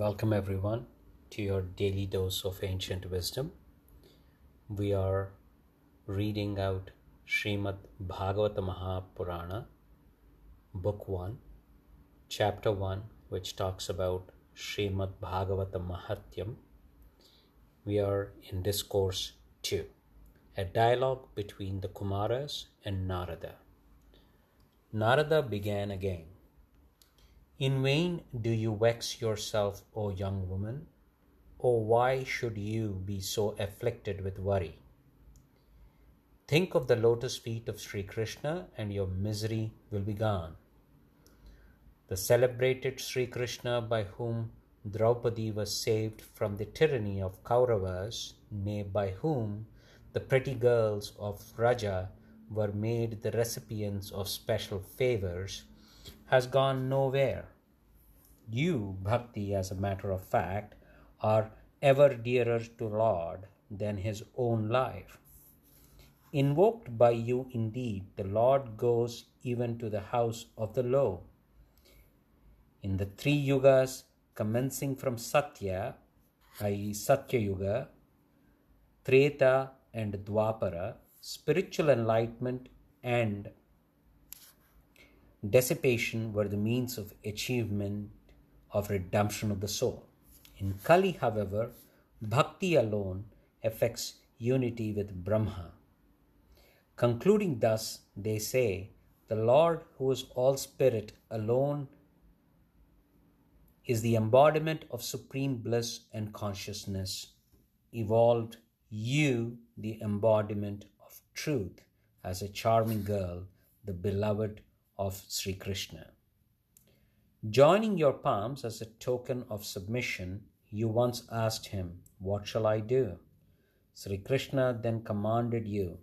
Welcome, everyone, to your daily dose of ancient wisdom. We are reading out Srimad Bhagavata Mahapurana, Book 1, Chapter 1, which talks about Srimad Bhagavata Mahatyam. We are in Discourse 2, a dialogue between the Kumaras and Narada. Narada began again. In vain do you vex yourself, O young woman. O why should you be so afflicted with worry? Think of the lotus feet of Sri Krishna and your misery will be gone. The celebrated Sri Krishna by whom Draupadi was saved from the tyranny of Kauravas, nay, by whom the pretty girls of Vraja were made the recipients of special favors, has gone nowhere. You, Bhakti, as a matter of fact, are ever dearer to Lord than his own life. Invoked by you, indeed, the Lord goes even to the house of the low. In the three yugas, commencing from Satya, i.e., Satya Yuga, Treta, and Dwapara, spiritual enlightenment and dissipation were the means of achievement of redemption of the soul. In Kali, however, bhakti alone effects unity with Brahma. Concluding thus, they say, the Lord, who is all spirit alone, is the embodiment of supreme bliss and consciousness, evolved you, the embodiment of truth, as a charming girl, the beloved of Sri Krishna. Joining your palms as a token of submission, you once asked him, What shall I do? Sri Krishna then commanded you,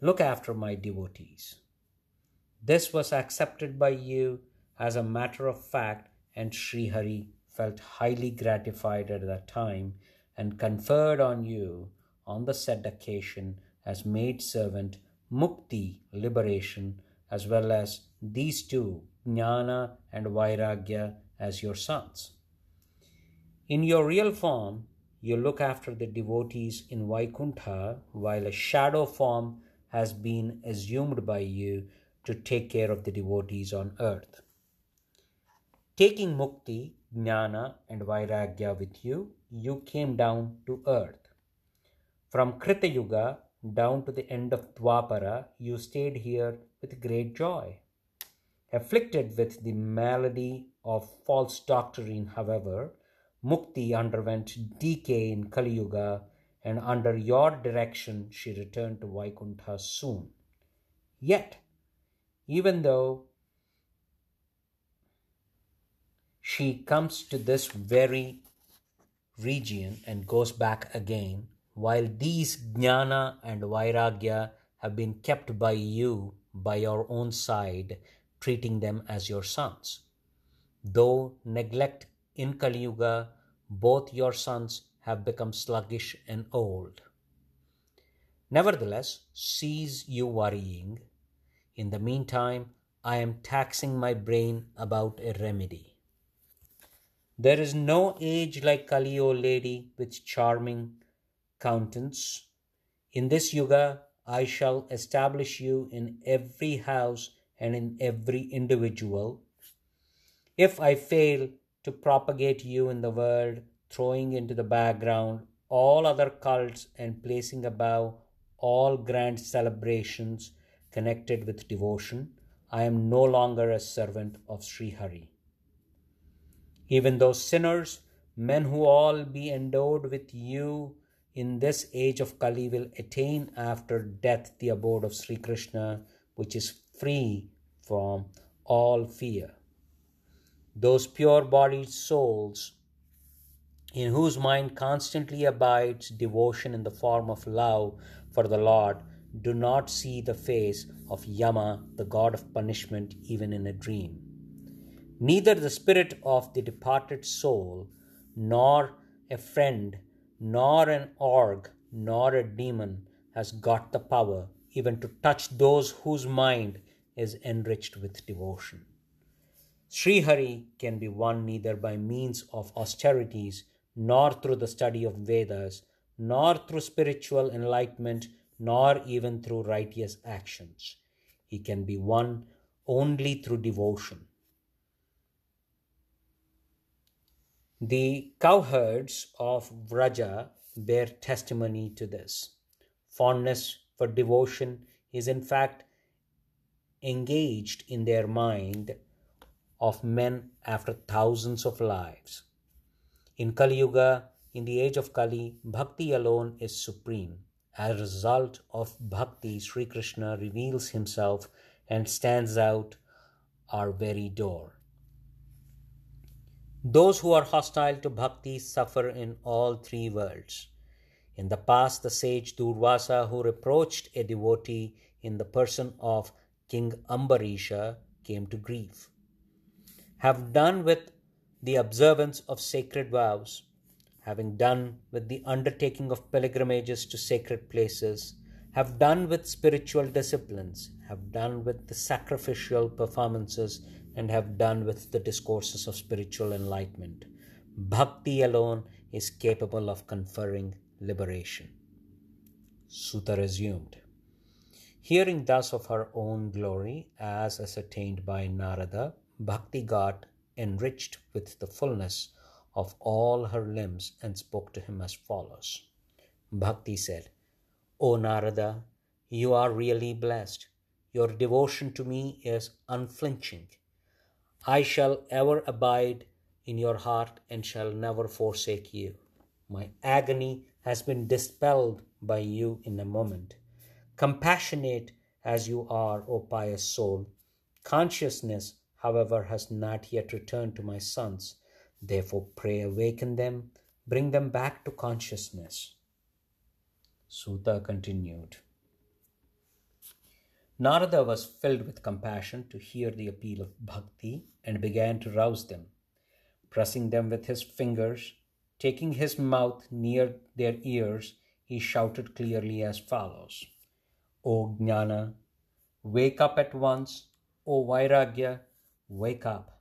Look after my devotees. This was accepted by you as a matter of fact, and Sri Hari felt highly gratified at that time and conferred on you on the said occasion as maid servant mukti liberation as well as these two jnana and vairagya as your sons. In your real form you look after the devotees in vaikuntha while a shadow form has been assumed by you to take care of the devotees on earth. Taking mukti jnana and vairagya with you you came down to earth. From Krita Yuga down to the end of Dwapara, you stayed here with great joy. Afflicted with the malady of false doctrine, however, Mukti underwent decay in Kali Yuga, and under your direction she returned to Vaikuntha soon. Yet, even though she comes to this very region and goes back again, while these jnana and vairagya have been kept by you by your own side, treating them as your sons. Though neglect in Kali Yuga, both your sons have become sluggish and old. Nevertheless, cease you worrying. In the meantime, I am taxing my brain about a remedy. There is no age like Kali, O lady, with charming countenance. In this yuga, I shall establish you in every house and in every individual. If I fail to propagate you in the world, throwing into the background all other cults and placing above all grand celebrations connected with devotion, I am no longer a servant of Sri Hari. Even those sinners, men who all be endowed with you in this age of Kali will attain after death the abode of Sri Krishna, which is free from all fear. Those pure bodied souls in whose mind constantly abides devotion in the form of love for the Lord do not see the face of Yama, the god of punishment, even in a dream. Neither the spirit of the departed soul nor a friend nor an org, nor a demon has got the power even to touch those whose mind is enriched with devotion. Srihari can be won neither by means of austerities, nor through the study of Vedas, nor through spiritual enlightenment, nor even through righteous actions. He can be won only through devotion. The cowherds of Vraja bear testimony to this. Fondness for devotion is in fact engaged in their mind of men after thousands of lives. In Kali Yuga, in the age of Kali, bhakti alone is supreme. As a result of bhakti, Sri Krishna reveals himself and stands out our very door. Those who are hostile to bhakti suffer in all three worlds. In the past, the sage Durvasa, who reproached a devotee in the person of King Ambarisha, came to grief. Have done with the observance of sacred vows, having done with the undertaking of pilgrimages to sacred places, have done with spiritual disciplines, have done with the sacrificial performances and have done with the discourses of spiritual enlightenment. Bhakti alone is capable of conferring liberation. Suta resumed. Hearing thus of her own glory, as ascertained by Narada, Bhakti got enriched with the fullness of all her limbs and spoke to him as follows. Bhakti said, O Narada, you are really blessed. Your devotion to me is unflinching. I shall ever abide in your heart and shall never forsake you. My agony has been dispelled by you in a moment. Compassionate as you are, O pious soul, consciousness, however, has not yet returned to my sons. Therefore, pray awaken them, bring them back to consciousness. Suta continued. Narada was filled with compassion to hear the appeal of bhakti and began to rouse them. Pressing them with his fingers, taking his mouth near their ears, he shouted clearly as follows O Jnana, wake up at once, O Vairagya, wake up.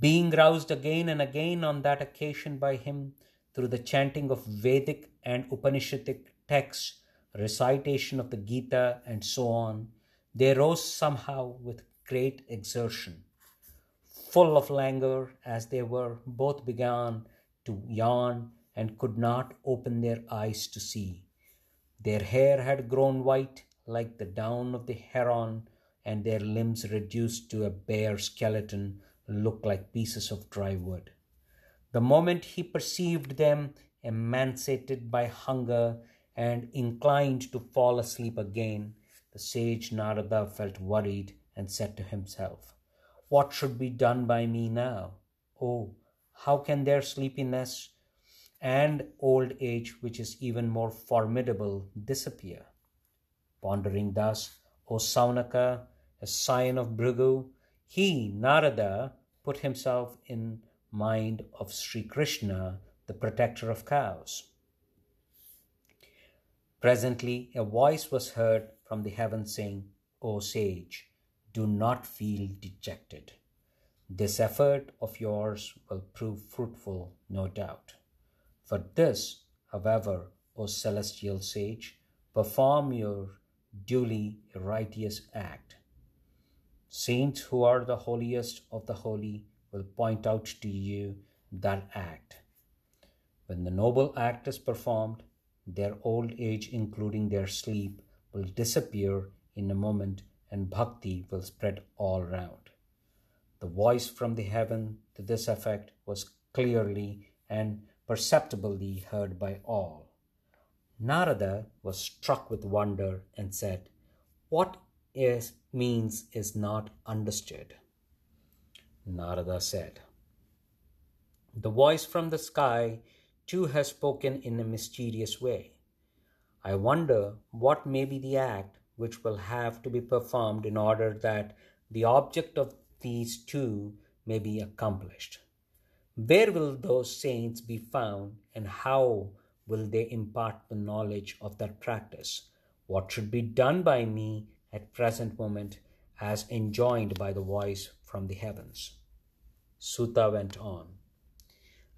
Being roused again and again on that occasion by him through the chanting of Vedic and Upanishadic texts, recitation of the Gita, and so on, they rose somehow with great exertion. Full of languor as they were, both began to yawn and could not open their eyes to see. Their hair had grown white like the down of the heron, and their limbs reduced to a bare skeleton looked like pieces of dry wood. The moment he perceived them emancipated by hunger and inclined to fall asleep again, the sage Narada felt worried and said to himself, What should be done by me now? Oh, how can their sleepiness and old age, which is even more formidable, disappear? Pondering thus, O Saunaka, a scion of Bhrigu, he, Narada, put himself in mind of Sri Krishna, the protector of cows. Presently, a voice was heard from the heavens saying, O sage, do not feel dejected. This effort of yours will prove fruitful, no doubt. For this, however, O celestial sage, perform your duly righteous act. Saints who are the holiest of the holy will point out to you that act. When the noble act is performed, their old age, including their sleep, will disappear in a moment and bhakti will spread all round. The voice from the heaven to this effect was clearly and perceptibly heard by all. Narada was struck with wonder and said, What is means is not understood. Narada said, The voice from the sky too has spoken in a mysterious way. I wonder what may be the act which will have to be performed in order that the object of these two may be accomplished. Where will those saints be found, and how will they impart the knowledge of their practice? What should be done by me at present moment as enjoined by the voice from the heavens? Suta went on.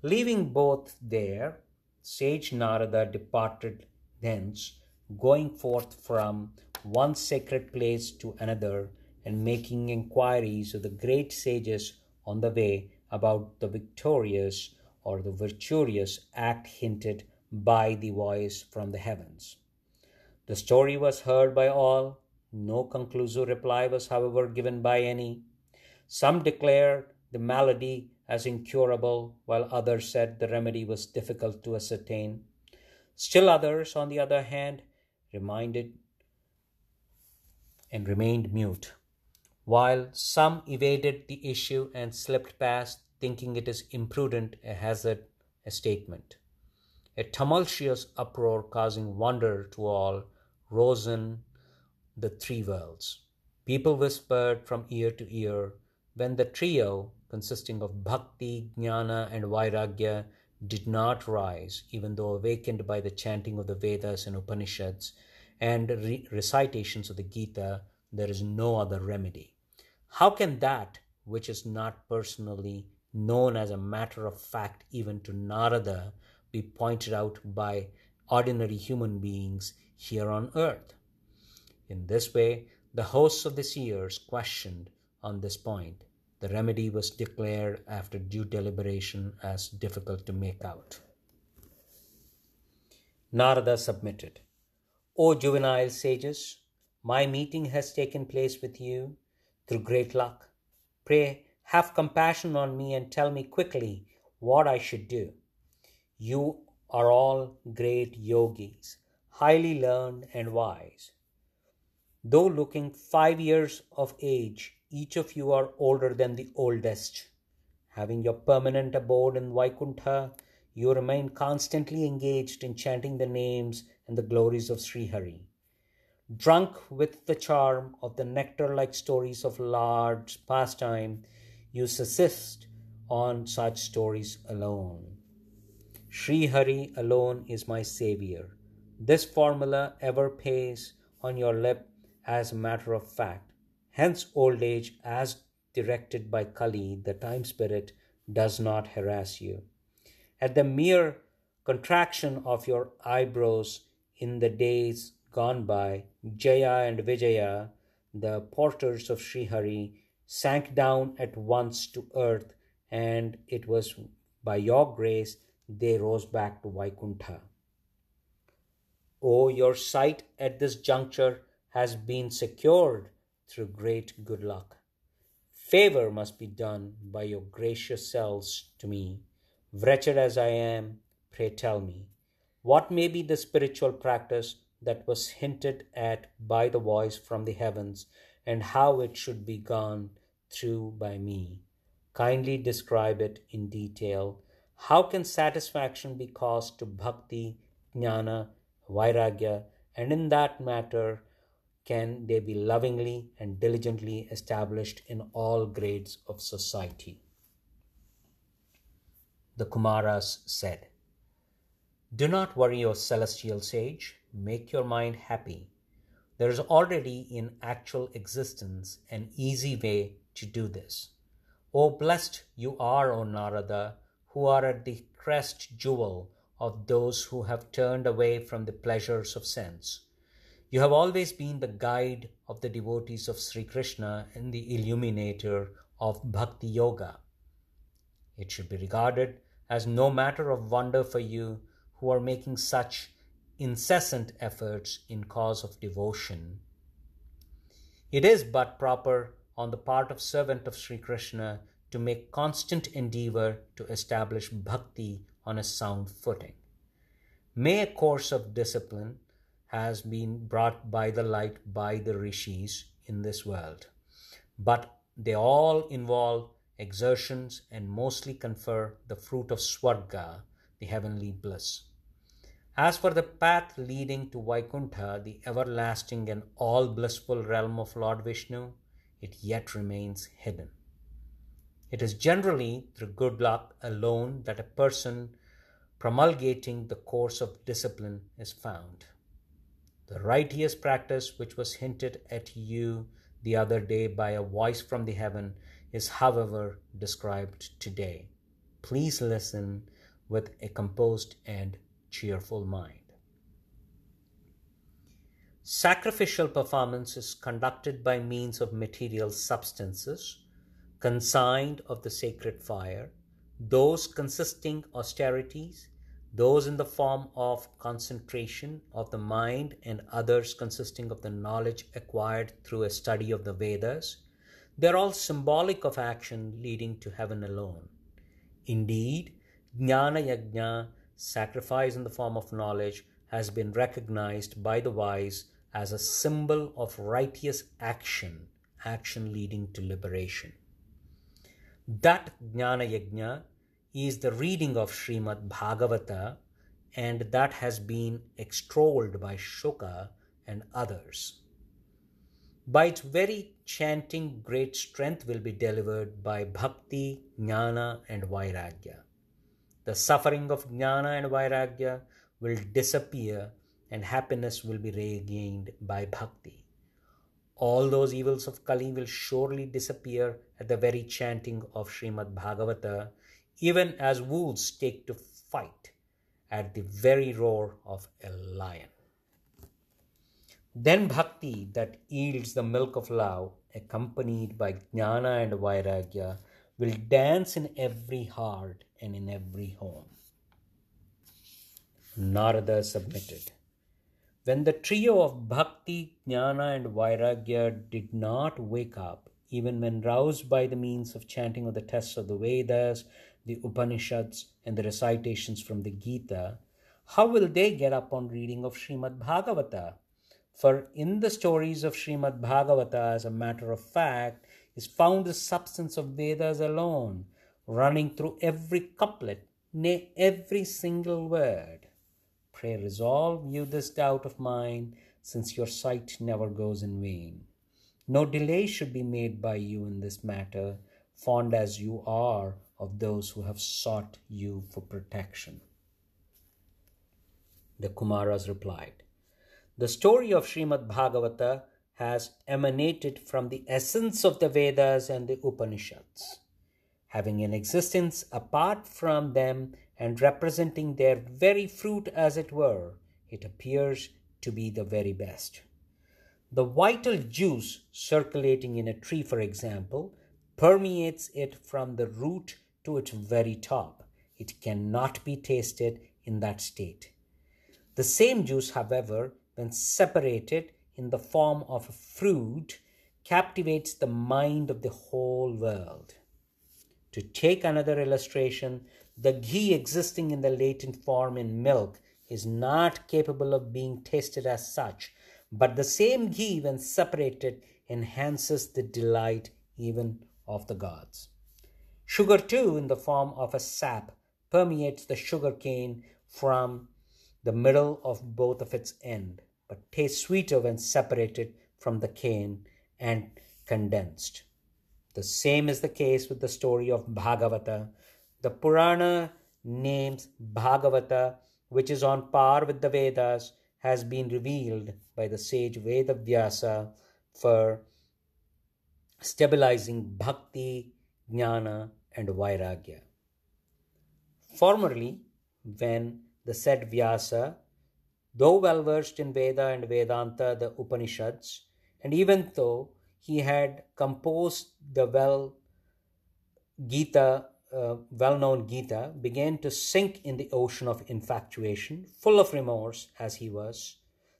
Leaving both there, sage Narada departed thence, going forth from one sacred place to another and making inquiries of the great sages on the way about the victorious or the virtuous act hinted by the voice from the heavens. The story was heard by all. No conclusive reply was, however, given by any. Some declared the malady as incurable, while others said the remedy was difficult to ascertain. Still others, on the other hand, reminded and remained mute, while some evaded the issue and slipped past, thinking it is imprudent a hazard a statement. A tumultuous uproar causing wonder to all rose in the three worlds. People whispered from ear to ear when the trio, consisting of bhakti, jnana, and vairagya, did not rise, even though awakened by the chanting of the Vedas and Upanishads and re- recitations of the Gita, there is no other remedy. How can that which is not personally known as a matter of fact even to Narada be pointed out by ordinary human beings here on earth? In this way, the hosts of the seers questioned on this point. The remedy was declared after due deliberation as difficult to make out. Narada submitted. O juvenile sages, my meeting has taken place with you through great luck. Pray have compassion on me and tell me quickly what I should do. You are all great yogis, highly learned and wise. Though looking five years of age, each of you are older than the oldest. Having your permanent abode in Vaikuntha, you remain constantly engaged in chanting the names and the glories of Sri Hari. Drunk with the charm of the nectar like stories of Lord's pastime, you subsist on such stories alone. Sri Hari alone is my savior. This formula ever pays on your lip as a matter of fact. Hence, old age, as directed by Kali, the time spirit, does not harass you. At the mere contraction of your eyebrows in the days gone by, Jaya and Vijaya, the porters of Srihari, sank down at once to earth, and it was by your grace they rose back to Vaikuntha. Oh, your sight at this juncture has been secured through great good luck. Favor must be done by your gracious selves to me. Wretched as I am, pray tell me, what may be the spiritual practice that was hinted at by the voice from the heavens, and how it should be gone through by me? Kindly describe it in detail. How can satisfaction be caused to bhakti, jnana, vairagya, and in that matter, can they be lovingly and diligently established in all grades of society. The Kumaras said, Do not worry, O celestial sage, make your mind happy. There is already in actual existence an easy way to do this. O blessed you are, O Narada, who are at the crest jewel of those who have turned away from the pleasures of sense. You have always been the guide of the devotees of Sri Krishna and the illuminator of Bhakti Yoga. It should be regarded as no matter of wonder for you who are making such incessant efforts in cause of devotion. It is but proper on the part of servant of Sri Krishna to make constant endeavor to establish bhakti on a sound footing. May a course of discipline has been brought by the light by the rishis in this world. But they all involve exertions and mostly confer the fruit of Swarga, the heavenly bliss. As for the path leading to Vaikuntha, the everlasting and all blissful realm of Lord Vishnu, it yet remains hidden. It is generally through good luck alone that a person promulgating the course of discipline is found. The righteous practice which was hinted at you the other day by a voice from the heaven is, however, described today. Please listen with a composed and cheerful mind. Sacrificial performance is conducted by means of material substances, consigned of the sacred fire, those consisting austerities, those in the form of concentration of the mind, and others consisting of the knowledge acquired through a study of the Vedas. They're all symbolic of action leading to heaven alone. Indeed, Jnana Yajna, sacrifice in the form of knowledge, has been recognized by the wise as a symbol of righteous action, action leading to liberation. That Jnana Yajna is the reading of Srimad Bhagavata, and that has been extolled by Shuka and others. By its very chanting, great strength will be delivered by bhakti, jnana, and vairagya. The suffering of jnana and vairagya will disappear and happiness will be regained by bhakti. All those evils of Kali will surely disappear at the very chanting of Srimad Bhagavata, even as wolves take to fight at the very roar of a lion. Then bhakti that yields the milk of love, accompanied by jnana and vairagya, will dance in every heart and in every home. Narada submitted. When the trio of Bhakti, Jnana, and Vairagya did not wake up, even when roused by the means of chanting of the texts of the Vedas, the Upanishads, and the recitations from the Gita, how will they get up on reading of Srimad Bhagavata? For in the stories of Srimad Bhagavata, as a matter of fact, is found the substance of Vedas alone, running through every couplet, nay, every single word. Pray resolve you this doubt of mine, since your sight never goes in vain. No delay should be made by you in this matter, fond as you are of those who have sought you for protection. The Kumaras replied, The story of Srimad Bhagavata has emanated from the essence of the Vedas and the Upanishads. Having an existence apart from them and representing their very fruit as it were, it appears to be the very best. The vital juice circulating in a tree, for example, permeates it from the root to its very top. It cannot be tasted in that state. The same juice, however, when separated in the form of a fruit, captivates the mind of the whole world. To take another illustration, the ghee existing in the latent form in milk is not capable of being tasted as such, but the same ghee, when separated, enhances the delight even of the gods. Sugar, too, in the form of a sap, permeates the sugar cane from the middle of both of its end, but tastes sweeter when separated from the cane and condensed. The same is the case with the story of Bhagavata, the Purana names Bhagavata, which is on par with the Vedas, has been revealed by the sage Vedavyasa for stabilizing bhakti, jnana, and vairagya. Formerly, when the said Vyasa, though well versed in Veda and Vedanta, the Upanishads, and even though he had composed the well Gita uh, well known Gita, began to sink in the ocean of infatuation, full of remorse as he was.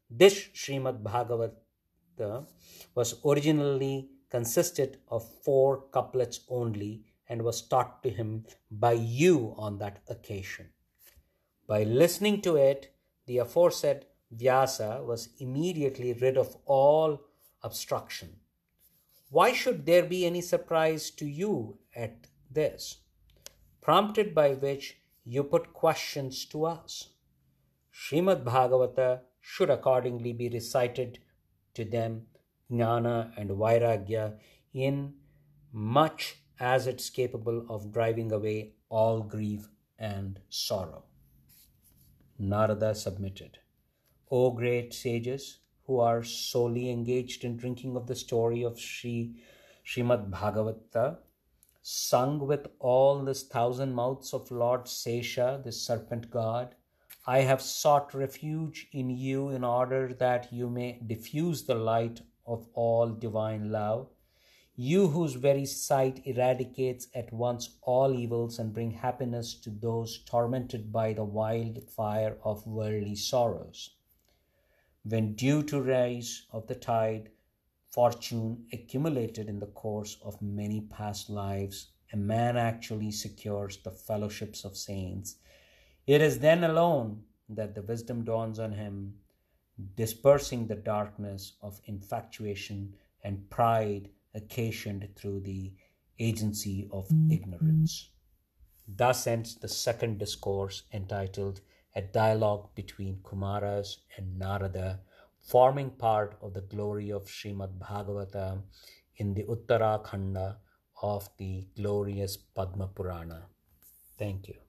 This Srimad Bhagavata was originally consisted of four couplets only and was taught to him by you on that occasion. By listening to it, the aforesaid Vyasa was immediately rid of all obstruction. Why should there be any surprise to you at this? prompted by which you put questions to us. Srimad Bhagavata should accordingly be recited to them, jnana and vairagya, in much as it's capable of driving away all grief and sorrow. Narada submitted. O great sages who are solely engaged in drinking of the story of Sri Srimad Bhagavata, sung with all this thousand mouths of Lord Sesha, the serpent god. I have sought refuge in you in order that you may diffuse the light of all divine love. You whose very sight eradicates at once all evils and bring happiness to those tormented by the wild fire of worldly sorrows. When due to rise of the tide, fortune accumulated in the course of many past lives, a man actually secures the fellowships of saints. It is then alone that the wisdom dawns on him, dispersing the darkness of infatuation and pride occasioned through the agency of mm-hmm. ignorance. Thus ends the second discourse entitled A Dialogue Between Kumaras and Narada forming part of the glory of Srimad Bhagavata in the Uttarakhanda of the glorious Padma Purana. Thank you.